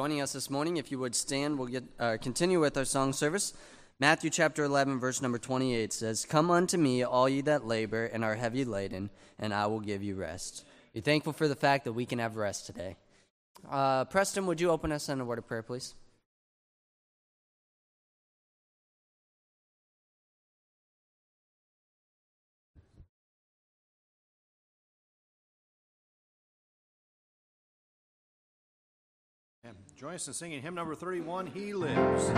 joining us this morning. If you would stand, we'll get uh, continue with our song service. Matthew chapter 11, verse number 28 says, Come unto me, all ye that labor and are heavy laden, and I will give you rest. Be thankful for the fact that we can have rest today. Uh, Preston, would you open us in a word of prayer, please? Join us in singing hymn number 31, He Lives.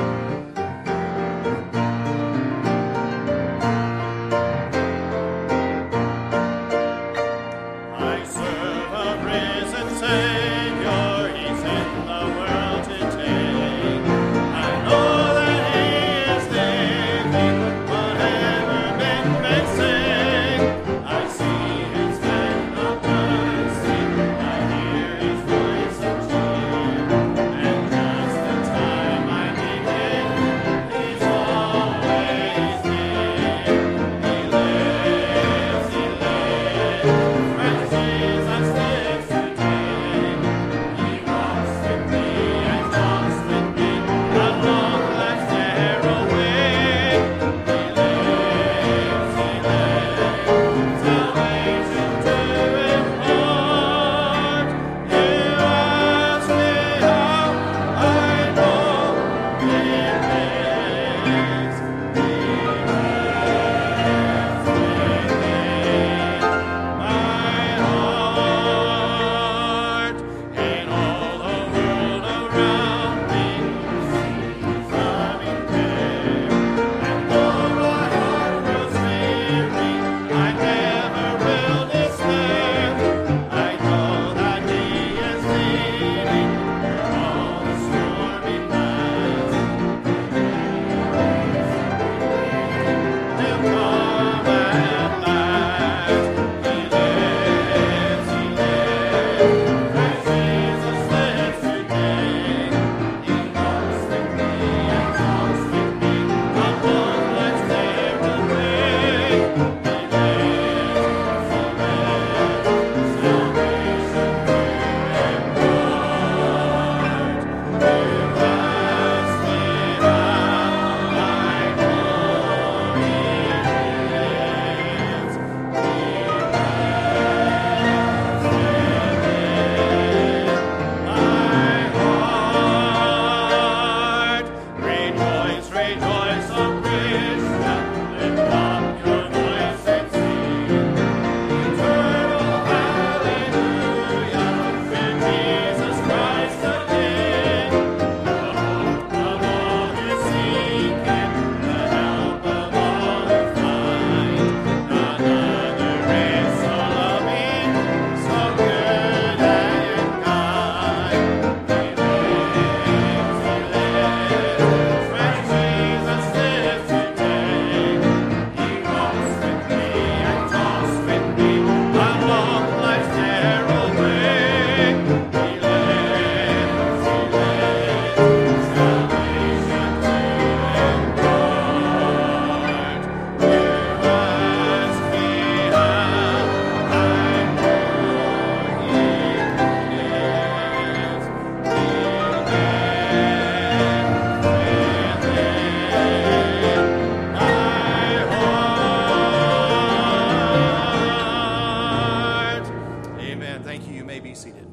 seated.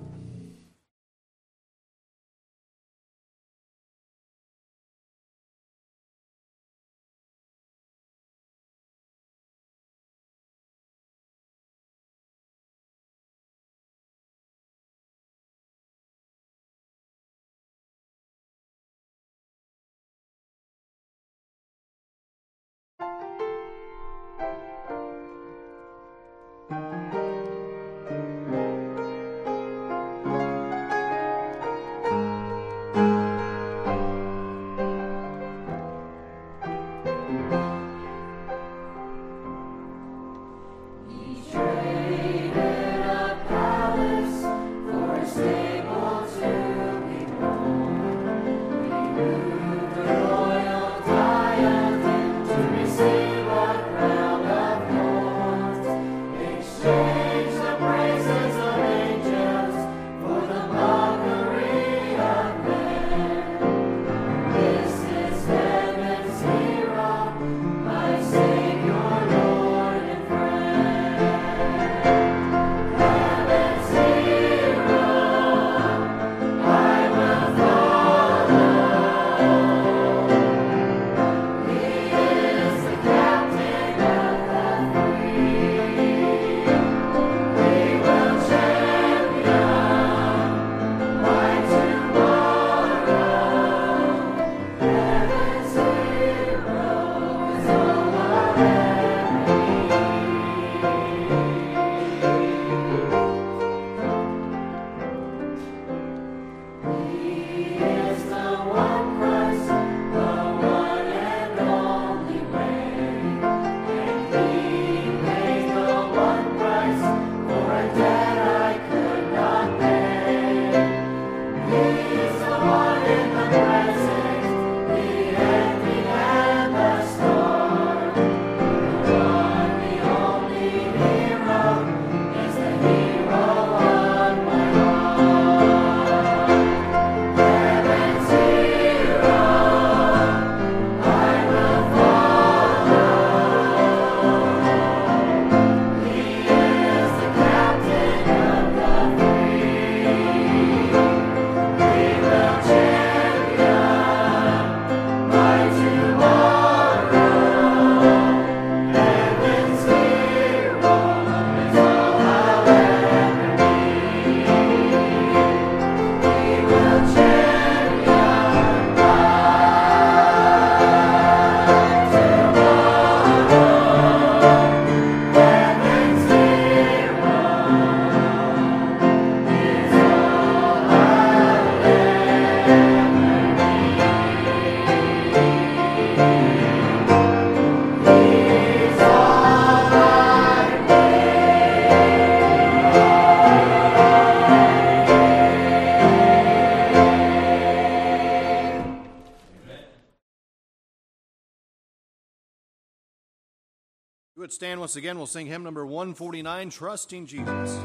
Stand once again. We'll sing hymn number 149, Trusting Jesus.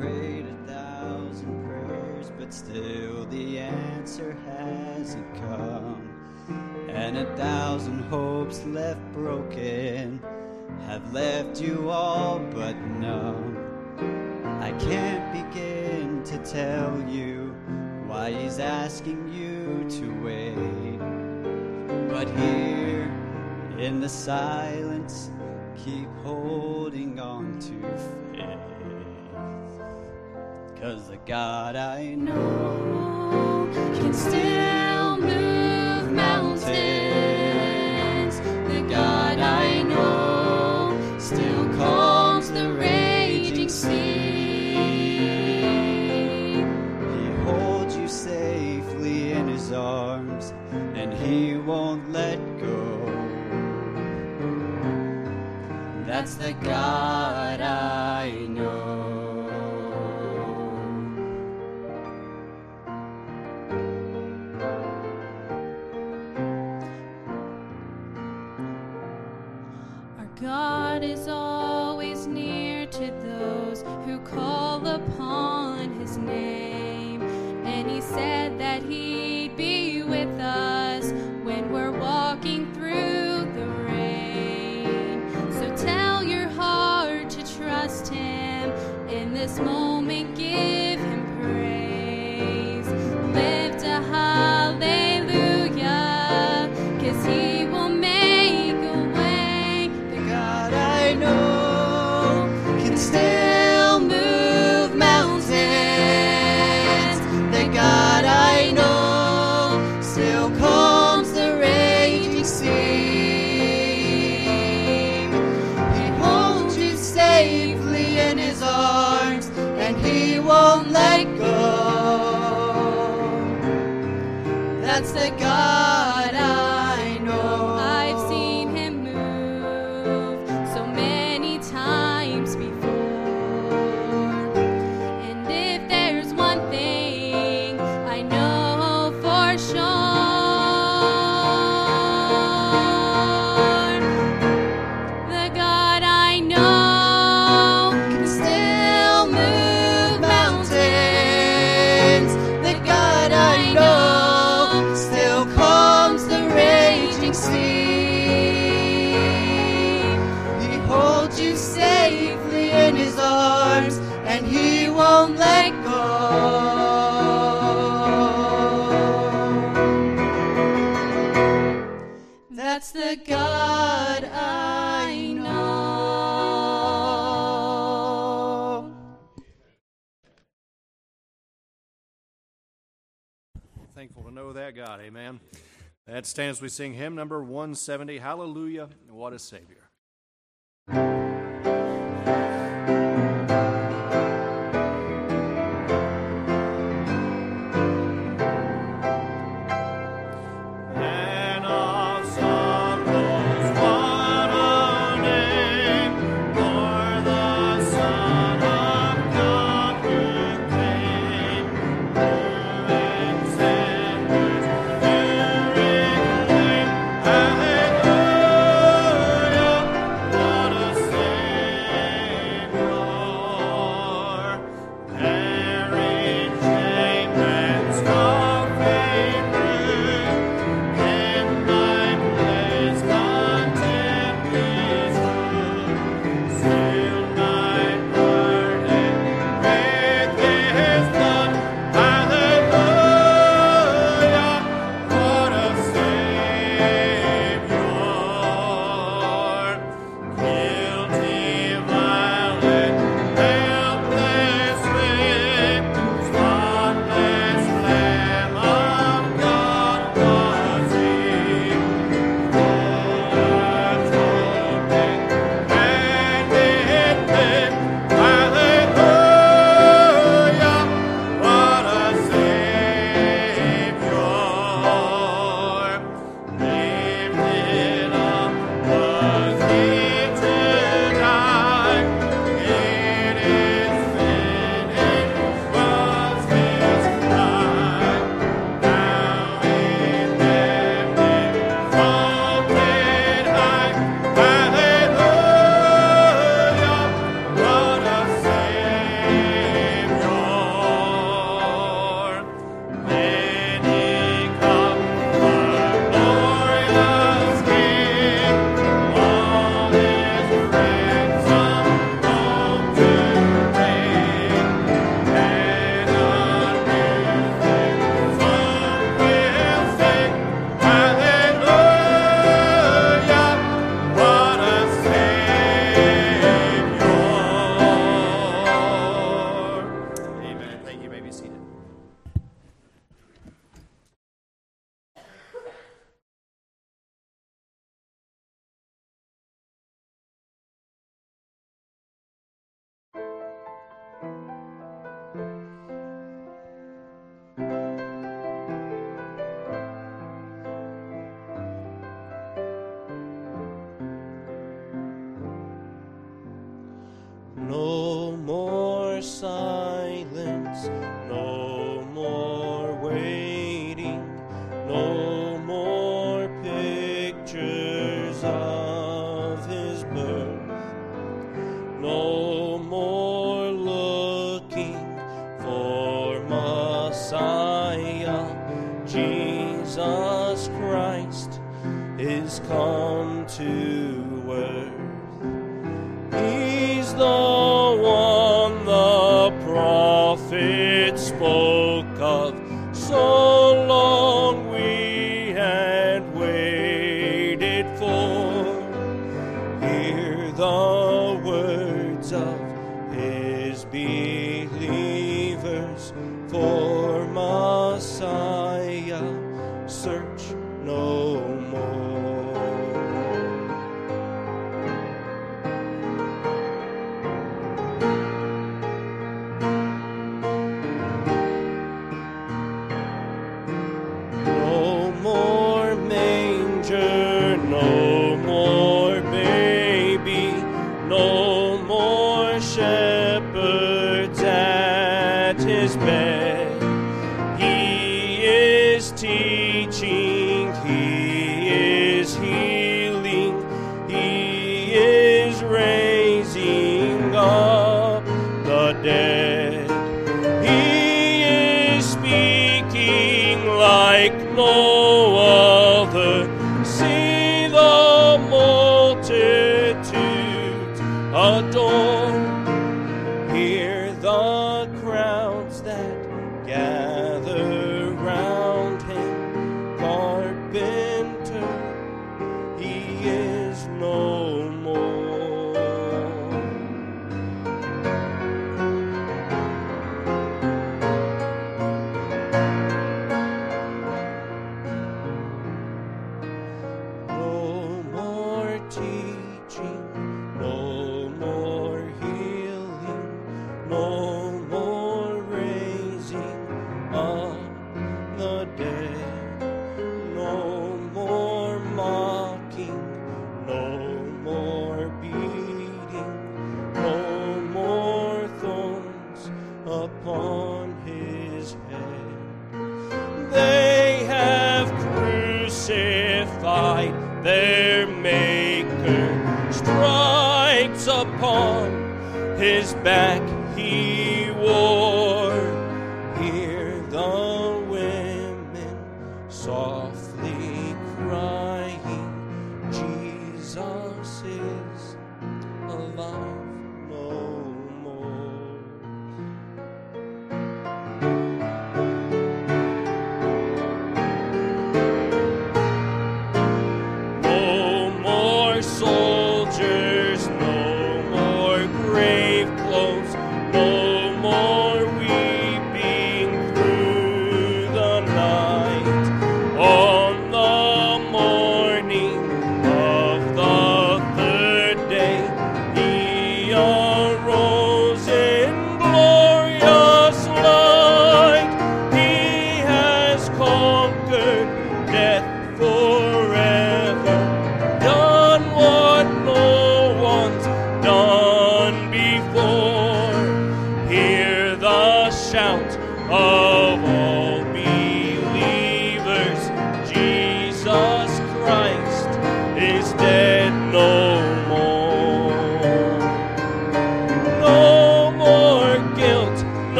Prayed a thousand prayers, but still the answer hasn't come. And a thousand hopes left broken have left you all but numb. I can't begin to tell you why he's asking you to wait. But here in the silence, keep holding on to faith. Cause the God I know can still move mountains. The God I know still calms the raging sea. He holds you safely in his arms and he won't let go. That's the God I know. God that God. Amen. That stands. We sing hymn number 170. Hallelujah. What a Savior.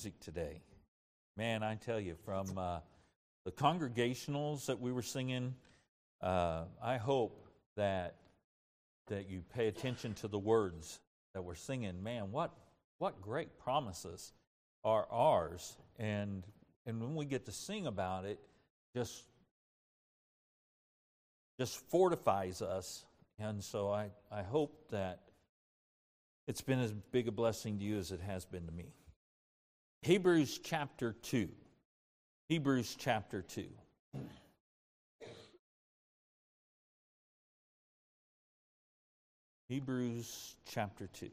Music today. Man, I tell you, from uh, the congregationals that we were singing uh, I hope that that you pay attention to the words that we're singing. Man, what what great promises are ours, and and when we get to sing about it, just just fortifies us. And so I, I hope that it's been as big a blessing to you as it has been to me. Hebrews chapter 2. Hebrews chapter 2. Hebrews chapter 2. I'm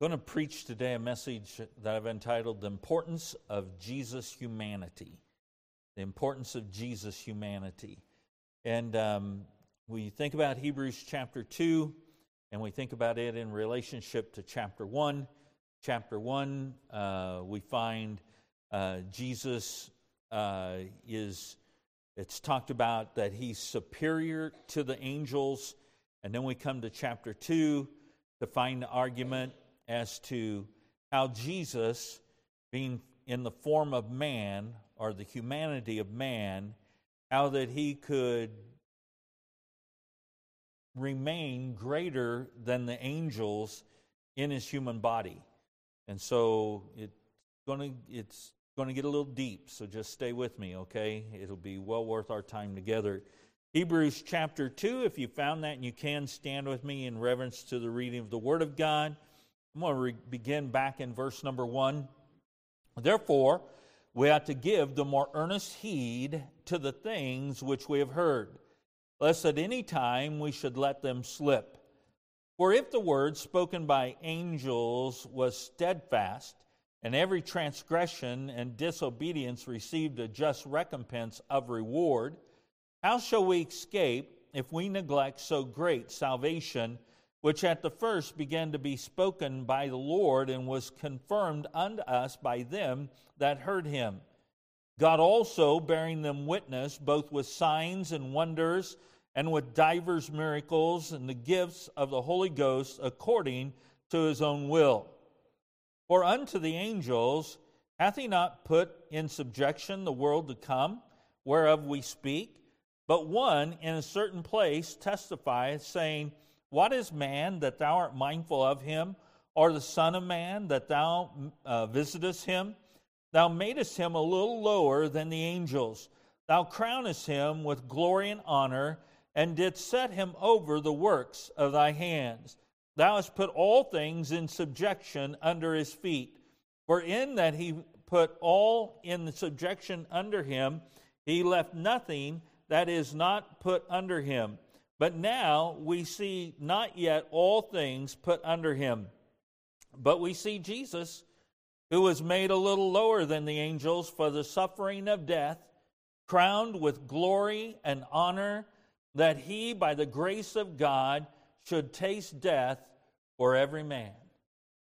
going to preach today a message that I've entitled The Importance of Jesus' Humanity. The Importance of Jesus' Humanity. And um, we think about Hebrews chapter 2, and we think about it in relationship to chapter 1. Chapter 1, uh, we find uh, Jesus uh, is, it's talked about that he's superior to the angels. And then we come to chapter 2 to find the argument as to how Jesus, being in the form of man, or the humanity of man, how that he could remain greater than the angels in his human body. And so it's going to it's going to get a little deep, so just stay with me, okay? It'll be well worth our time together. Hebrews chapter 2, if you found that and you can stand with me in reverence to the reading of the Word of God. I'm going to re- begin back in verse number 1. Therefore, we ought to give the more earnest heed to the things which we have heard, lest at any time we should let them slip. For if the word spoken by angels was steadfast, and every transgression and disobedience received a just recompense of reward, how shall we escape if we neglect so great salvation, which at the first began to be spoken by the Lord and was confirmed unto us by them that heard him? God also bearing them witness, both with signs and wonders, and with divers miracles and the gifts of the Holy Ghost according to his own will. For unto the angels hath he not put in subjection the world to come, whereof we speak? But one in a certain place testifieth, saying, What is man that thou art mindful of him, or the Son of Man that thou uh, visitest him? Thou madest him a little lower than the angels. Thou crownest him with glory and honor, and didst set him over the works of thy hands. Thou hast put all things in subjection under his feet. For in that he put all in subjection under him, he left nothing that is not put under him. But now we see not yet all things put under him. But we see Jesus, who was made a little lower than the angels for the suffering of death, crowned with glory and honor, that he, by the grace of God, should taste death for every man.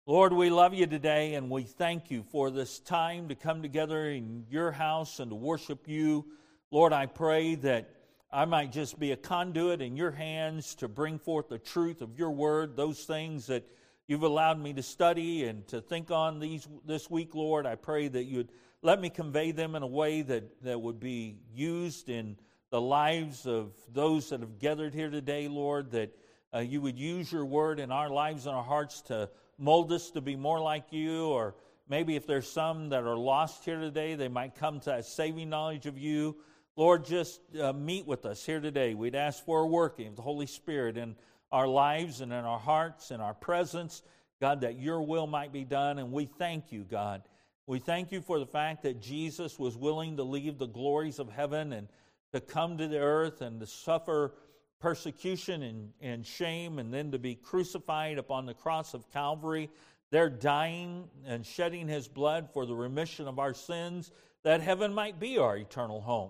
Lord, we love you today and we thank you for this time to come together in your house and to worship you. Lord, I pray that I might just be a conduit in your hands to bring forth the truth of your word, those things that you've allowed me to study and to think on these this week, Lord. I pray that you'd let me convey them in a way that, that would be used in the lives of those that have gathered here today, Lord, that uh, you would use your word in our lives and our hearts to mold us to be more like you, or maybe if there's some that are lost here today, they might come to a saving knowledge of you. Lord, just uh, meet with us here today. We'd ask for a working of the Holy Spirit in our lives and in our hearts and our presence. God, that your will might be done. And we thank you, God. We thank you for the fact that Jesus was willing to leave the glories of heaven and to come to the earth and to suffer persecution and, and shame and then to be crucified upon the cross of Calvary. They're dying and shedding his blood for the remission of our sins, that heaven might be our eternal home.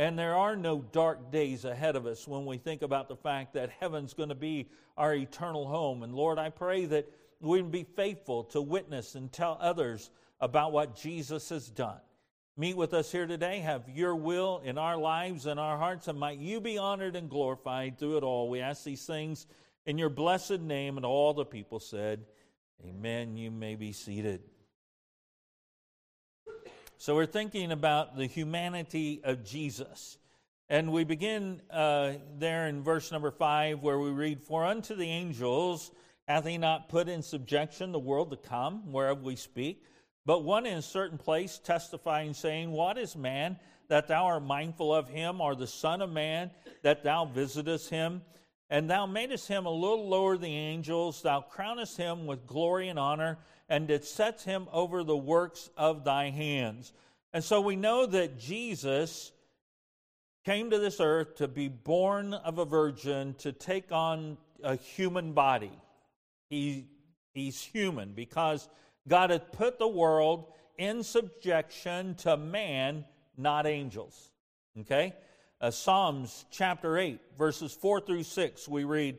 And there are no dark days ahead of us when we think about the fact that heaven's going to be our eternal home. And Lord, I pray that we be faithful to witness and tell others about what Jesus has done meet with us here today. Have your will in our lives and our hearts, and might you be honored and glorified through it all. We ask these things in your blessed name, and all the people said, Amen. You may be seated. So we're thinking about the humanity of Jesus. And we begin uh, there in verse number five, where we read, For unto the angels hath he not put in subjection the world to come, whereof we speak, but one in a certain place testifying, saying, What is man that thou art mindful of him, or the Son of Man that thou visitest him? And thou madest him a little lower than the angels, thou crownest him with glory and honor, and it sets him over the works of thy hands. And so we know that Jesus came to this earth to be born of a virgin, to take on a human body. He, he's human because God had put the world in subjection to man, not angels. Okay? Uh, Psalms chapter 8, verses 4 through 6, we read,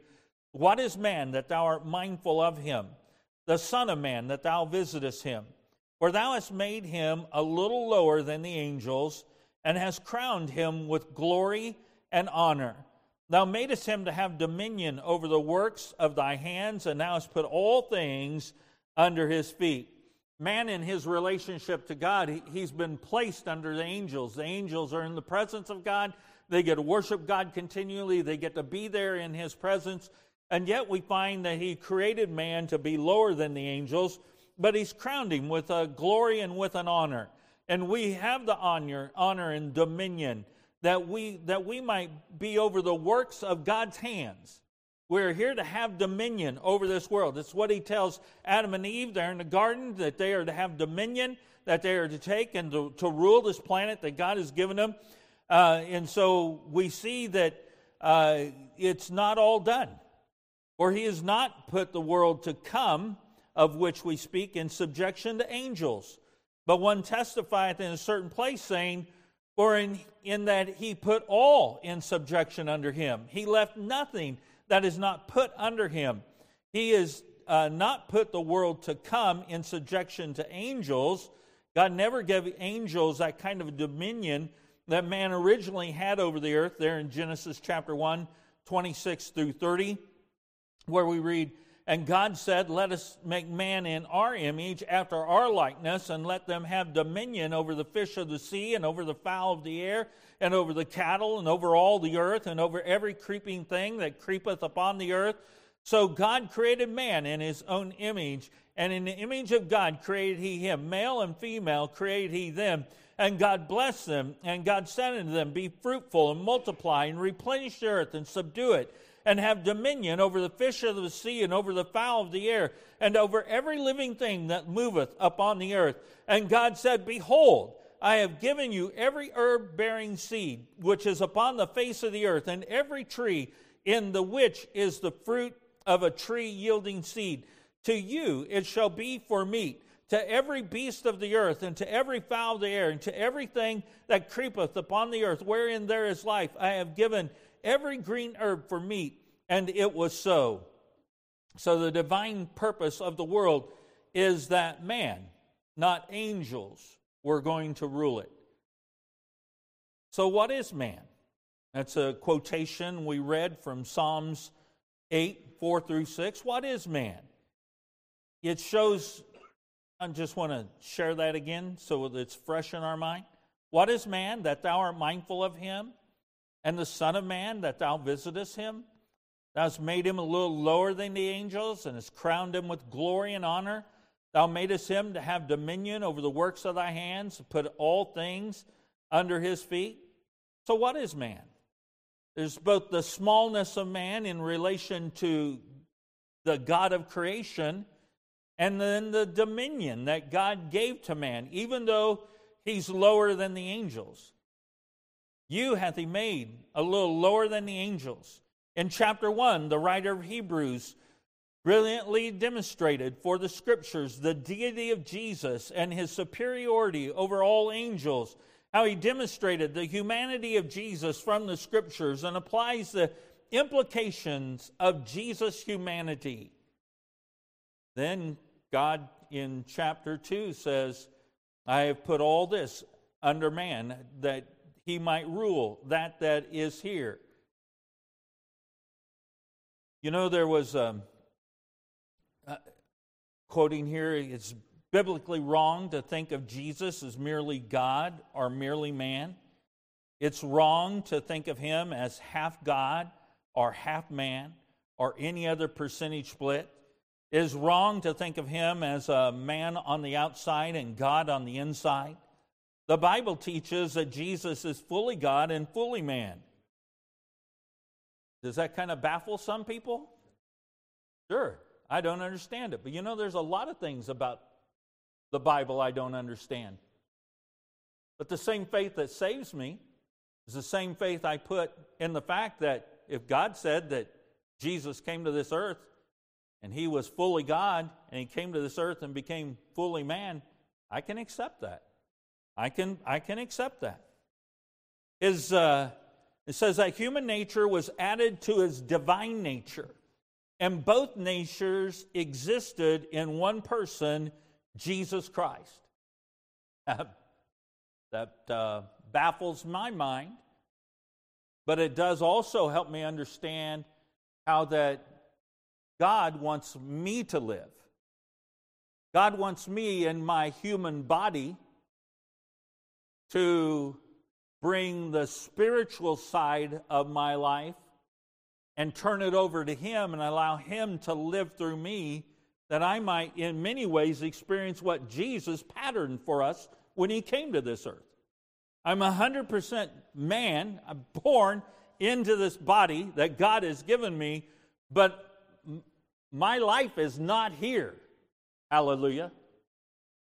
What is man that thou art mindful of him? The Son of Man that thou visitest him? For thou hast made him a little lower than the angels and hast crowned him with glory and honor. Thou madest him to have dominion over the works of thy hands, and thou hast put all things under his feet. Man, in his relationship to God, he's been placed under the angels. The angels are in the presence of God. They get to worship God continually, they get to be there in his presence. And yet, we find that he created man to be lower than the angels, but he's crowned him with a glory and with an honor and we have the honor, honor and dominion that we, that we might be over the works of God's hands. We're here to have dominion over this world. It's what he tells Adam and Eve there in the garden that they are to have dominion, that they are to take and to, to rule this planet that God has given them. Uh, and so we see that uh, it's not all done. For he has not put the world to come, of which we speak, in subjection to angels but one testifieth in a certain place, saying, For in, in that he put all in subjection under him, he left nothing that is not put under him. He is uh, not put the world to come in subjection to angels. God never gave angels that kind of dominion that man originally had over the earth, there in Genesis chapter 1, 26 through 30, where we read, and God said, Let us make man in our image, after our likeness, and let them have dominion over the fish of the sea, and over the fowl of the air, and over the cattle, and over all the earth, and over every creeping thing that creepeth upon the earth. So God created man in his own image, and in the image of God created he him. Male and female created he them. And God blessed them, and God said unto them, Be fruitful and multiply, and replenish the earth, and subdue it and have dominion over the fish of the sea and over the fowl of the air and over every living thing that moveth upon the earth. And God said, Behold, I have given you every herb bearing seed which is upon the face of the earth, and every tree in the which is the fruit of a tree yielding seed. To you it shall be for meat, to every beast of the earth, and to every fowl of the air, and to everything that creepeth upon the earth, wherein there is life. I have given every green herb for meat, and it was so. So, the divine purpose of the world is that man, not angels, were going to rule it. So, what is man? That's a quotation we read from Psalms 8, 4 through 6. What is man? It shows, I just want to share that again so it's fresh in our mind. What is man that thou art mindful of him? And the Son of Man that thou visitest him? Thou hast made him a little lower than the angels, and hast crowned him with glory and honor. Thou madest him to have dominion over the works of thy hands, to put all things under his feet. So, what is man? There's both the smallness of man in relation to the God of creation, and then the dominion that God gave to man, even though he's lower than the angels. You hath he made a little lower than the angels. In chapter 1, the writer of Hebrews brilliantly demonstrated for the scriptures the deity of Jesus and his superiority over all angels, how he demonstrated the humanity of Jesus from the scriptures and applies the implications of Jesus' humanity. Then God in chapter 2 says, I have put all this under man that he might rule that that is here. You know, there was, um, uh, quoting here, it's biblically wrong to think of Jesus as merely God or merely man. It's wrong to think of him as half God or half man or any other percentage split. It is wrong to think of him as a man on the outside and God on the inside. The Bible teaches that Jesus is fully God and fully man. Does that kind of baffle some people? Sure, I don't understand it. But you know, there's a lot of things about the Bible I don't understand. But the same faith that saves me is the same faith I put in the fact that if God said that Jesus came to this earth and he was fully God and he came to this earth and became fully man, I can accept that. I can, I can accept that. Is, uh, it says that human nature was added to his divine nature, and both natures existed in one person, Jesus Christ. that uh, baffles my mind, but it does also help me understand how that God wants me to live. God wants me in my human body to bring the spiritual side of my life and turn it over to Him and allow Him to live through me, that I might, in many ways, experience what Jesus patterned for us when He came to this earth. I'm 100% man, I'm born into this body that God has given me, but my life is not here. Hallelujah.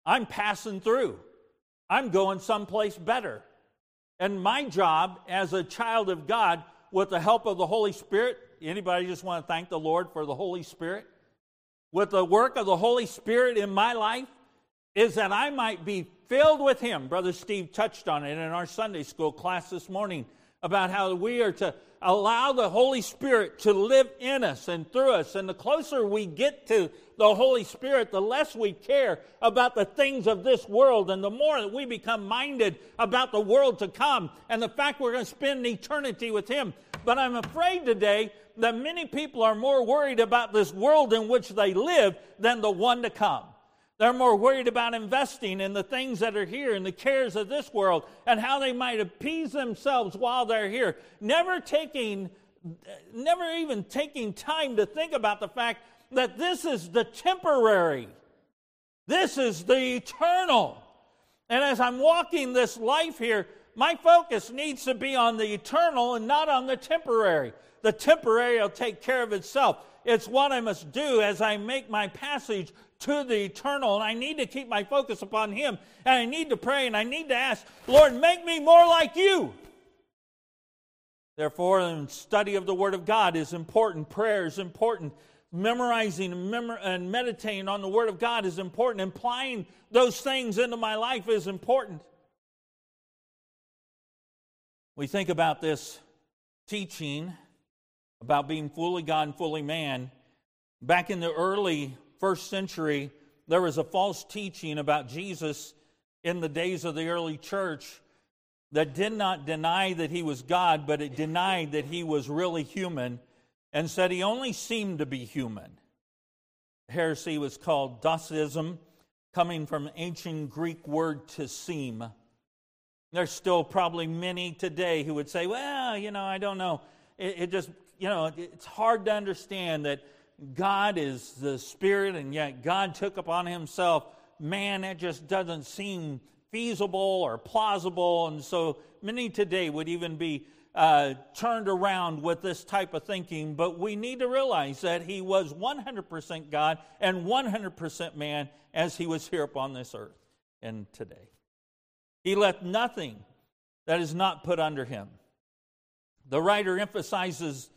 I'm passing through. I'm going someplace better. And my job as a child of God, with the help of the Holy Spirit, anybody just want to thank the Lord for the Holy Spirit? With the work of the Holy Spirit in my life, is that I might be filled with Him. Brother Steve touched on it in our Sunday school class this morning about how we are to allow the Holy Spirit to live in us and through us. And the closer we get to the Holy Spirit, the less we care about the things of this world, and the more that we become minded about the world to come and the fact we're going to spend eternity with Him. But I'm afraid today that many people are more worried about this world in which they live than the one to come. They're more worried about investing in the things that are here and the cares of this world and how they might appease themselves while they're here, never taking never even taking time to think about the fact that this is the temporary. This is the eternal. And as I'm walking this life here, my focus needs to be on the eternal and not on the temporary. The temporary will take care of itself. It's what I must do as I make my passage to the eternal. And I need to keep my focus upon Him. And I need to pray and I need to ask, Lord, make me more like you. Therefore, the study of the Word of God is important. Prayer is important. Memorizing and, and meditating on the Word of God is important. Implying those things into my life is important. We think about this teaching about being fully God and fully man. Back in the early first century, there was a false teaching about Jesus in the days of the early church that did not deny that he was God, but it denied that he was really human and said he only seemed to be human. Heresy was called Docetism, coming from ancient Greek word to seem. There's still probably many today who would say, well, you know, I don't know. It, it just, you know, it's hard to understand that God is the Spirit, and yet God took upon Himself man. It just doesn't seem feasible or plausible. And so many today would even be uh, turned around with this type of thinking. But we need to realize that He was 100% God and 100% man as He was here upon this earth and today. He left nothing that is not put under Him. The writer emphasizes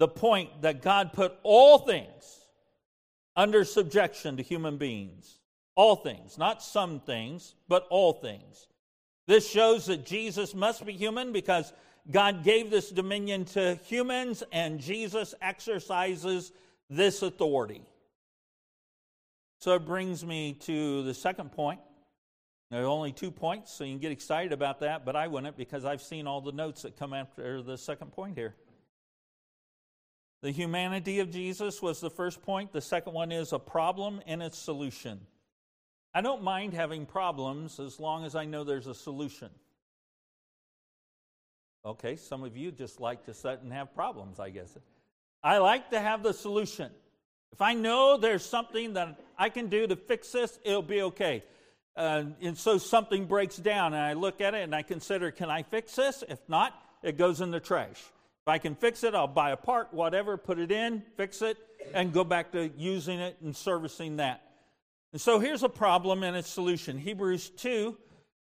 the point that God put all things under subjection to human beings. All things, not some things, but all things. This shows that Jesus must be human because God gave this dominion to humans and Jesus exercises this authority. So it brings me to the second point. There are only two points, so you can get excited about that, but I wouldn't because I've seen all the notes that come after the second point here. The humanity of Jesus was the first point. The second one is a problem and its solution. I don't mind having problems as long as I know there's a solution. Okay, some of you just like to sit and have problems, I guess. I like to have the solution. If I know there's something that I can do to fix this, it'll be okay. Uh, and so something breaks down, and I look at it and I consider, can I fix this? If not, it goes in the trash. I can fix it, I'll buy a part, whatever, put it in, fix it, and go back to using it and servicing that. And so here's a problem and its solution Hebrews 2,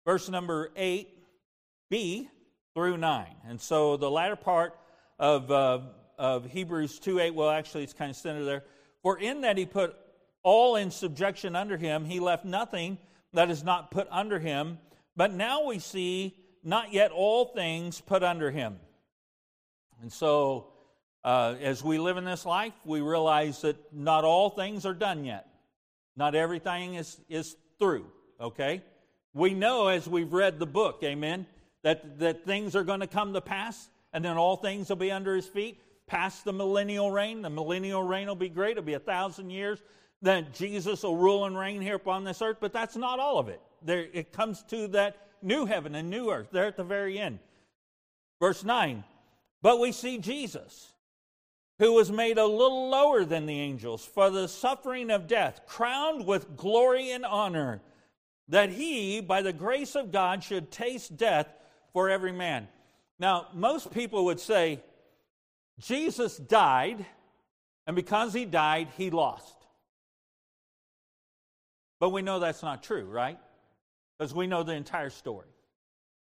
verse number 8b through 9. And so the latter part of, uh, of Hebrews 2 8, well, actually, it's kind of centered there. For in that he put all in subjection under him, he left nothing that is not put under him. But now we see not yet all things put under him. And so, uh, as we live in this life, we realize that not all things are done yet. Not everything is, is through, okay? We know as we've read the book, amen, that, that things are going to come to pass and then all things will be under his feet. Past the millennial reign, the millennial reign will be great. It'll be a thousand years. Then Jesus will rule and reign here upon this earth, but that's not all of it. There, it comes to that new heaven and new earth there at the very end. Verse 9, but we see Jesus who was made a little lower than the angels for the suffering of death, crowned with glory and honor, that he, by the grace of God, should taste death for every man. Now, most people would say, Jesus died, and because he died, he lost. But we know that's not true, right? Because we know the entire story.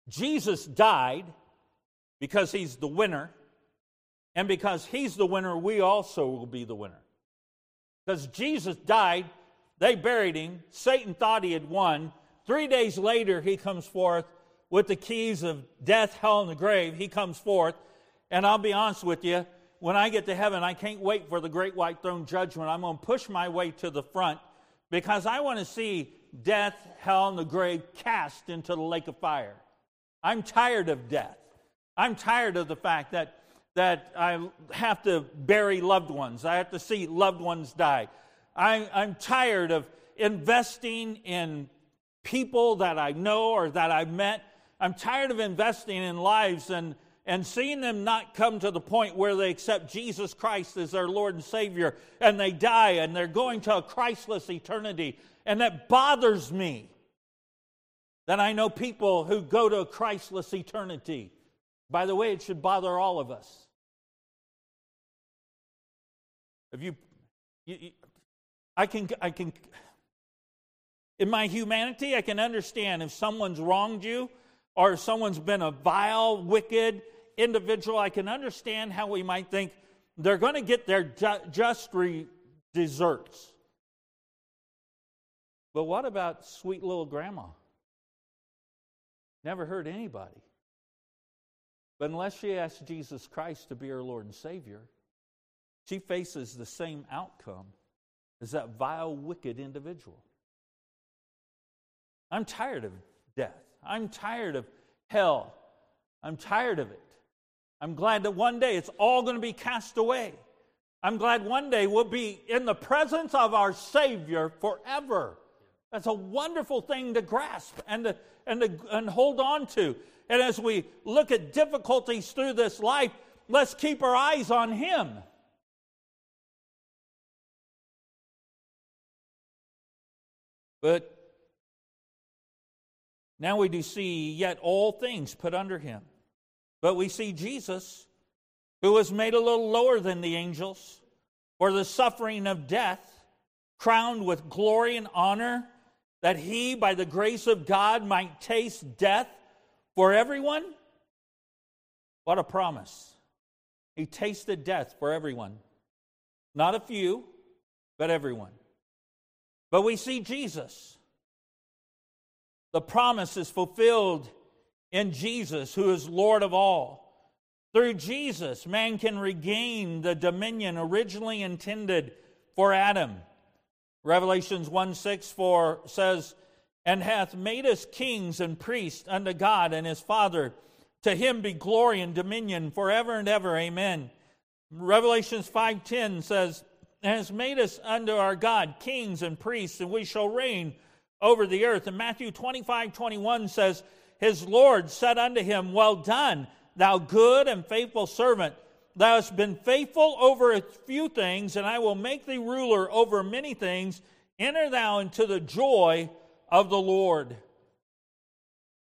Jesus died because he's the winner and because he's the winner, we also will be the winner. Because Jesus died, they buried him. Satan thought he had won. Three days later, he comes forth with the keys of death, hell, and the grave. He comes forth. And I'll be honest with you, when I get to heaven, I can't wait for the great white throne judgment. I'm going to push my way to the front because I want to see death, hell, and the grave cast into the lake of fire. I'm tired of death. I'm tired of the fact that that I have to bury loved ones. I have to see loved ones die. I, I'm tired of investing in people that I know or that I've met. I'm tired of investing in lives and, and seeing them not come to the point where they accept Jesus Christ as their Lord and Savior and they die and they're going to a Christless eternity. And that bothers me that I know people who go to a Christless eternity. By the way, it should bother all of us. If you, you, you I can, I can, in my humanity, I can understand if someone's wronged you or if someone's been a vile, wicked individual. I can understand how we might think they're going to get their just re- deserts. But what about sweet little grandma? Never hurt anybody. But unless she asks Jesus Christ to be her Lord and Savior, she faces the same outcome as that vile, wicked individual. I'm tired of death. I'm tired of hell. I'm tired of it. I'm glad that one day it's all going to be cast away. I'm glad one day we'll be in the presence of our Savior forever. That's a wonderful thing to grasp and to, and, to, and hold on to. And as we look at difficulties through this life, let's keep our eyes on Him. But now we do see yet all things put under him. But we see Jesus, who was made a little lower than the angels for the suffering of death, crowned with glory and honor, that he, by the grace of God, might taste death for everyone? What a promise. He tasted death for everyone. Not a few, but everyone. But we see Jesus. The promise is fulfilled in Jesus, who is Lord of all. Through Jesus, man can regain the dominion originally intended for Adam. Revelations 1 6 4 says, and hath made us kings and priests unto God and his Father. To him be glory and dominion forever and ever. Amen. Revelations 5:10 says, has made us unto our God kings and priests, and we shall reign over the earth. And Matthew 25 21 says, His Lord said unto him, Well done, thou good and faithful servant. Thou hast been faithful over a few things, and I will make thee ruler over many things. Enter thou into the joy of the Lord.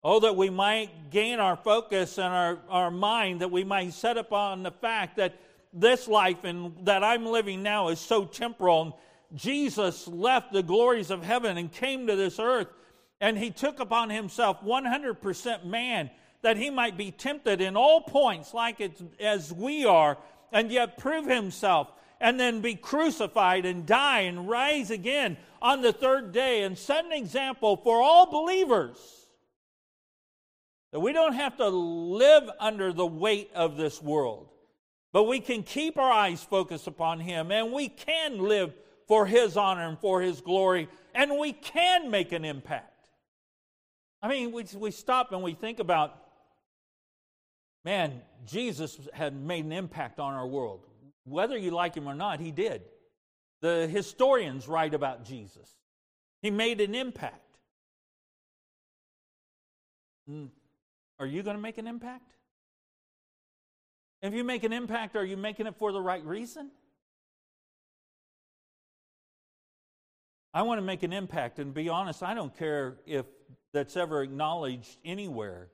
Oh, that we might gain our focus and our, our mind, that we might set upon the fact that this life and that I'm living now is so temporal. And Jesus left the glories of heaven and came to this earth, and he took upon himself 100% man that he might be tempted in all points like it's, as we are, and yet prove himself, and then be crucified and die and rise again on the third day and set an example for all believers. That we don't have to live under the weight of this world, but we can keep our eyes focused upon Him and we can live for His honor and for His glory and we can make an impact. I mean, we, we stop and we think about, man, Jesus had made an impact on our world. Whether you like Him or not, He did. The historians write about Jesus. He made an impact. Mm, are you going to make an impact? If you make an impact, are you making it for the right reason? I want to make an impact, and be honest, I don't care if that's ever acknowledged anywhere,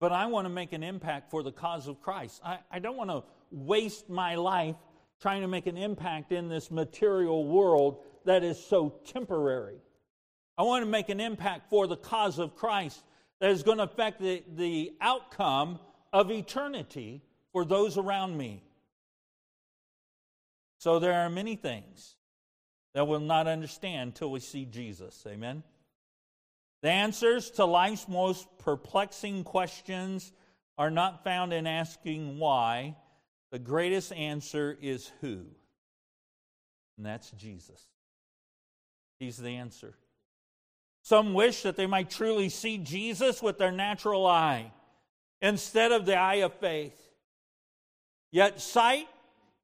but I want to make an impact for the cause of Christ. I, I don't want to waste my life trying to make an impact in this material world that is so temporary. I want to make an impact for the cause of Christ that is going to affect the, the outcome of eternity for those around me. So there are many things that we'll not understand until we see Jesus. Amen. The answers to life's most perplexing questions are not found in asking why. The greatest answer is who. And that's Jesus. He's the answer. Some wish that they might truly see Jesus with their natural eye instead of the eye of faith. Yet, sight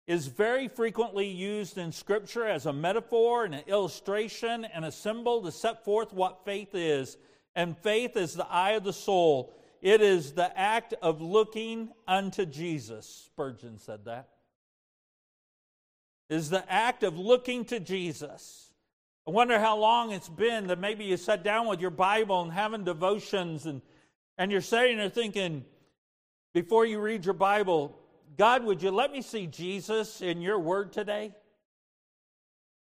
is very frequently used in Scripture as a metaphor and an illustration and a symbol to set forth what faith is. And faith is the eye of the soul, it is the act of looking unto Jesus. Spurgeon said that. It is the act of looking to Jesus. I wonder how long it's been that maybe you sat down with your Bible and having devotions and, and you're sitting there thinking, before you read your Bible, God, would you let me see Jesus in your word today?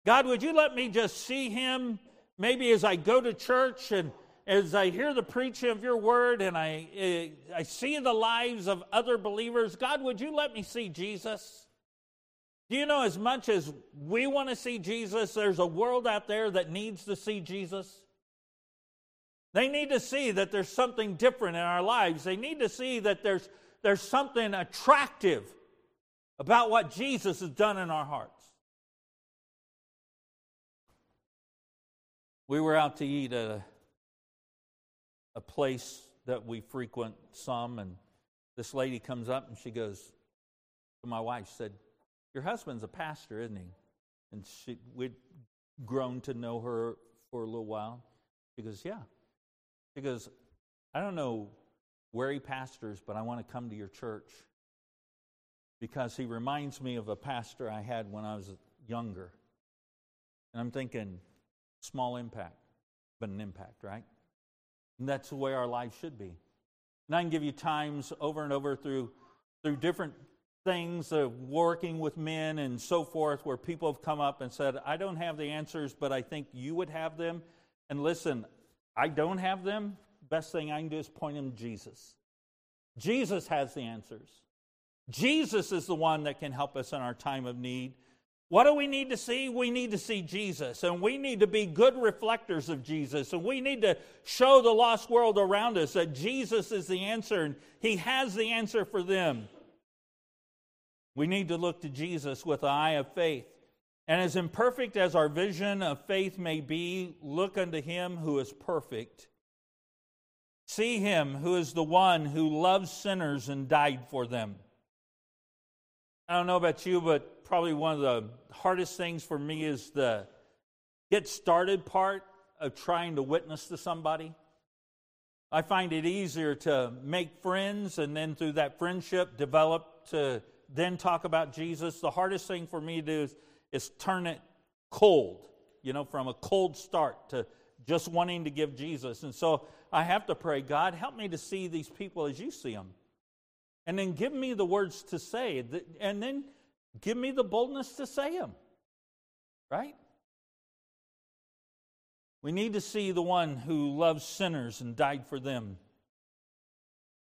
God, would you let me just see him maybe as I go to church and as I hear the preaching of your word and I, eh, I see the lives of other believers? God, would you let me see Jesus? Do you know as much as we want to see Jesus, there's a world out there that needs to see Jesus? They need to see that there's something different in our lives. They need to see that there's, there's something attractive about what Jesus has done in our hearts. We were out to eat at a, a place that we frequent some, and this lady comes up and she goes to my wife, said, your husband's a pastor, isn't he? And she, we'd grown to know her for a little while. She goes, Yeah. She goes, I don't know where he pastors, but I want to come to your church because he reminds me of a pastor I had when I was younger. And I'm thinking, small impact, but an impact, right? And that's the way our life should be. And I can give you times over and over through through different things of working with men and so forth where people have come up and said, I don't have the answers, but I think you would have them. And listen, I don't have them. Best thing I can do is point them to Jesus. Jesus has the answers. Jesus is the one that can help us in our time of need. What do we need to see? We need to see Jesus, and we need to be good reflectors of Jesus, and we need to show the lost world around us that Jesus is the answer, and He has the answer for them. We need to look to Jesus with an eye of faith. And as imperfect as our vision of faith may be, look unto him who is perfect. See him who is the one who loves sinners and died for them. I don't know about you, but probably one of the hardest things for me is the get started part of trying to witness to somebody. I find it easier to make friends and then through that friendship develop to then talk about Jesus. The hardest thing for me to do is, is turn it cold, you know, from a cold start to just wanting to give Jesus. And so I have to pray, God, help me to see these people as you see them. And then give me the words to say, and then give me the boldness to say them. Right? We need to see the one who loves sinners and died for them.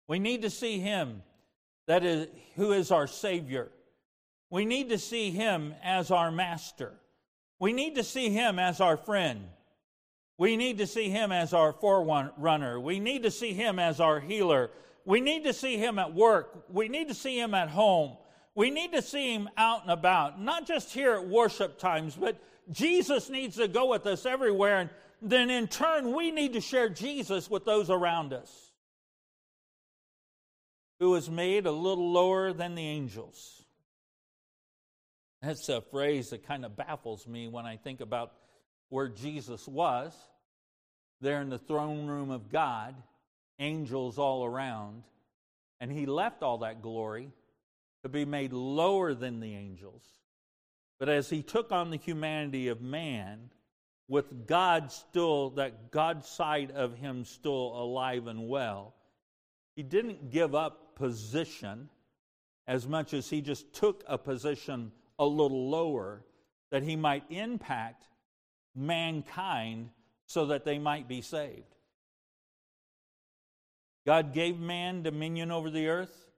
We need to see him that is who is our savior. We need to see him as our master. We need to see him as our friend. We need to see him as our forerunner. We need to see him as our healer. We need to see him at work. We need to see him at home. We need to see him out and about, not just here at worship times, but Jesus needs to go with us everywhere. And then in turn, we need to share Jesus with those around us. Who was made a little lower than the angels. That's a phrase that kind of baffles me when I think about where Jesus was, there in the throne room of God, angels all around, and he left all that glory to be made lower than the angels. But as he took on the humanity of man, with God still, that God side of him still alive and well, he didn't give up position as much as he just took a position a little lower that he might impact mankind so that they might be saved. God gave man dominion over the earth,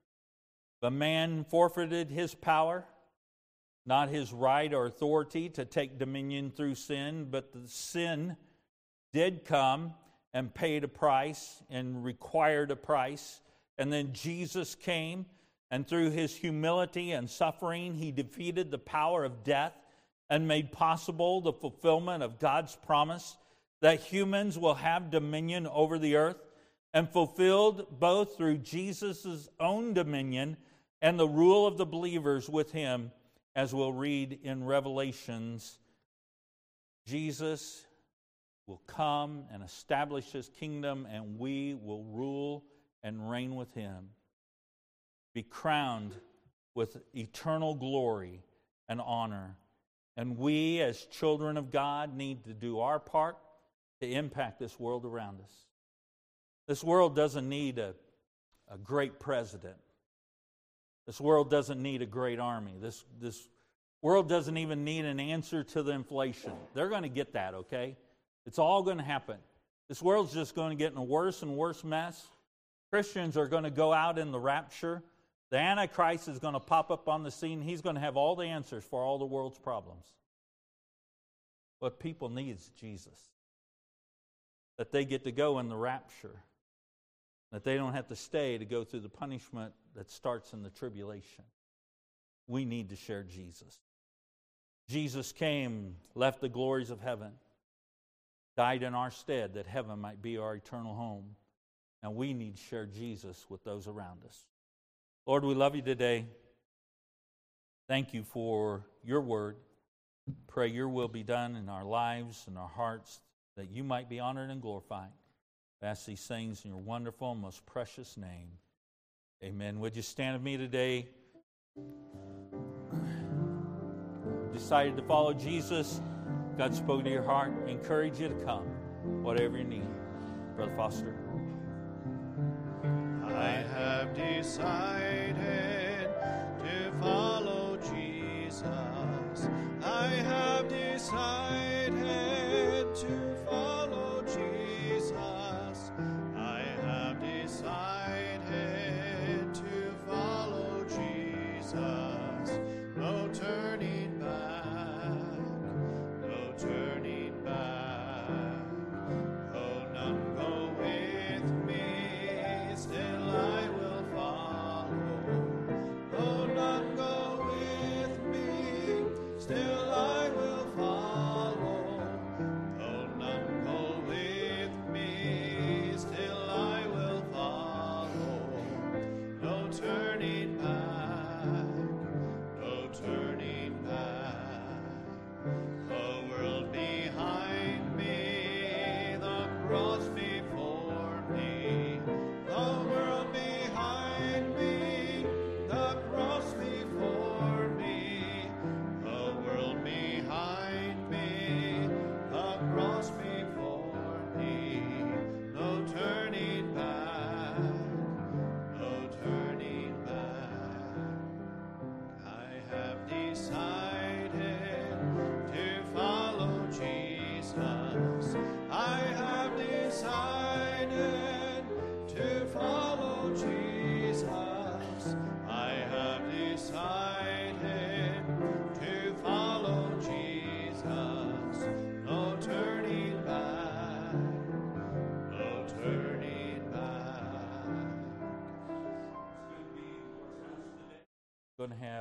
but man forfeited his power, not his right or authority to take dominion through sin, but the sin did come and paid a price and required a price. And then Jesus came, and through his humility and suffering, he defeated the power of death and made possible the fulfillment of God's promise that humans will have dominion over the earth and fulfilled both through Jesus' own dominion and the rule of the believers with him, as we'll read in Revelations. Jesus will come and establish his kingdom, and we will rule and reign with him, be crowned with eternal glory and honor. And we, as children of God, need to do our part to impact this world around us. This world doesn't need a, a great president. This world doesn't need a great army. This, this world doesn't even need an answer to the inflation. They're going to get that, okay? It's all going to happen. This world's just going to get in a worse and worse mess. Christians are going to go out in the rapture. The Antichrist is going to pop up on the scene. He's going to have all the answers for all the world's problems. What people need is Jesus. That they get to go in the rapture. That they don't have to stay to go through the punishment that starts in the tribulation. We need to share Jesus. Jesus came, left the glories of heaven, died in our stead that heaven might be our eternal home. And we need to share Jesus with those around us. Lord, we love you today. Thank you for your word. Pray your will be done in our lives and our hearts that you might be honored and glorified. Ask these things in your wonderful most precious name. Amen. Would you stand with me today? Decided to follow Jesus. God spoke to your heart. encourage you to come, whatever you need. Brother Foster. I have decided to follow Jesus. I have decided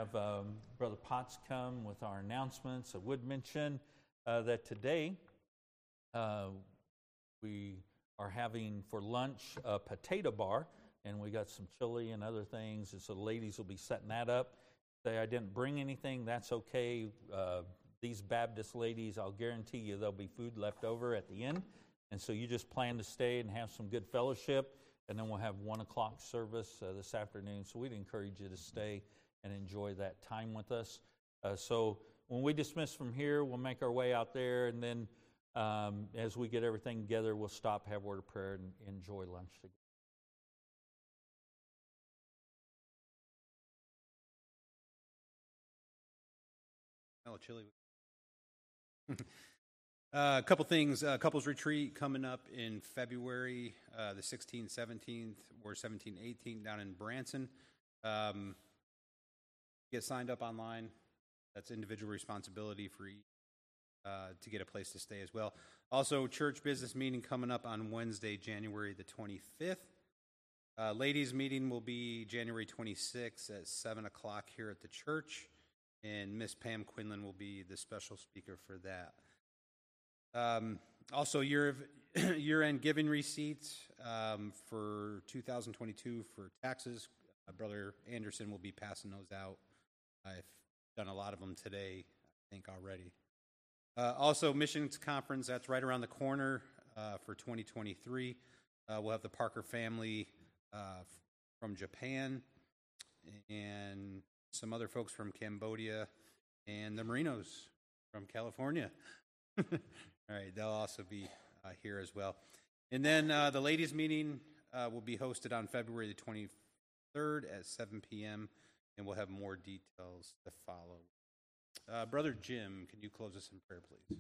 have um, Brother Potts come with our announcements. I would mention uh, that today uh, we are having for lunch a potato bar, and we got some chili and other things, and so the ladies will be setting that up. Say I didn't bring anything, that's okay. Uh, these Baptist ladies, I'll guarantee you there'll be food left over at the end, and so you just plan to stay and have some good fellowship, and then we'll have one o'clock service uh, this afternoon. So we'd encourage you to stay and enjoy that time with us. Uh, so when we dismiss from here, we'll make our way out there, and then um, as we get everything together, we'll stop, have a word of prayer, and enjoy lunch together. Hello, chili. Uh, a couple things. Uh, couples retreat coming up in February, uh, the 16th, 17th, or 17th, 18th down in Branson. Um, get signed up online. That's individual responsibility for each, uh, to get a place to stay as well. Also, church business meeting coming up on Wednesday, January the 25th. Uh, ladies' meeting will be January 26th at 7 o'clock here at the church, and Miss Pam Quinlan will be the special speaker for that. Um, also, year of, year-end giving receipts um, for 2022 for taxes. Uh, Brother Anderson will be passing those out. I've done a lot of them today, I think already. Uh, also, missions conference that's right around the corner uh, for 2023. Uh, we'll have the Parker family uh, from Japan and some other folks from Cambodia and the Marinos from California. All right, they'll also be uh, here as well. And then uh, the ladies' meeting will be hosted on February the 23rd at 7 p.m., and we'll have more details to follow. Uh, Brother Jim, can you close us in prayer, please?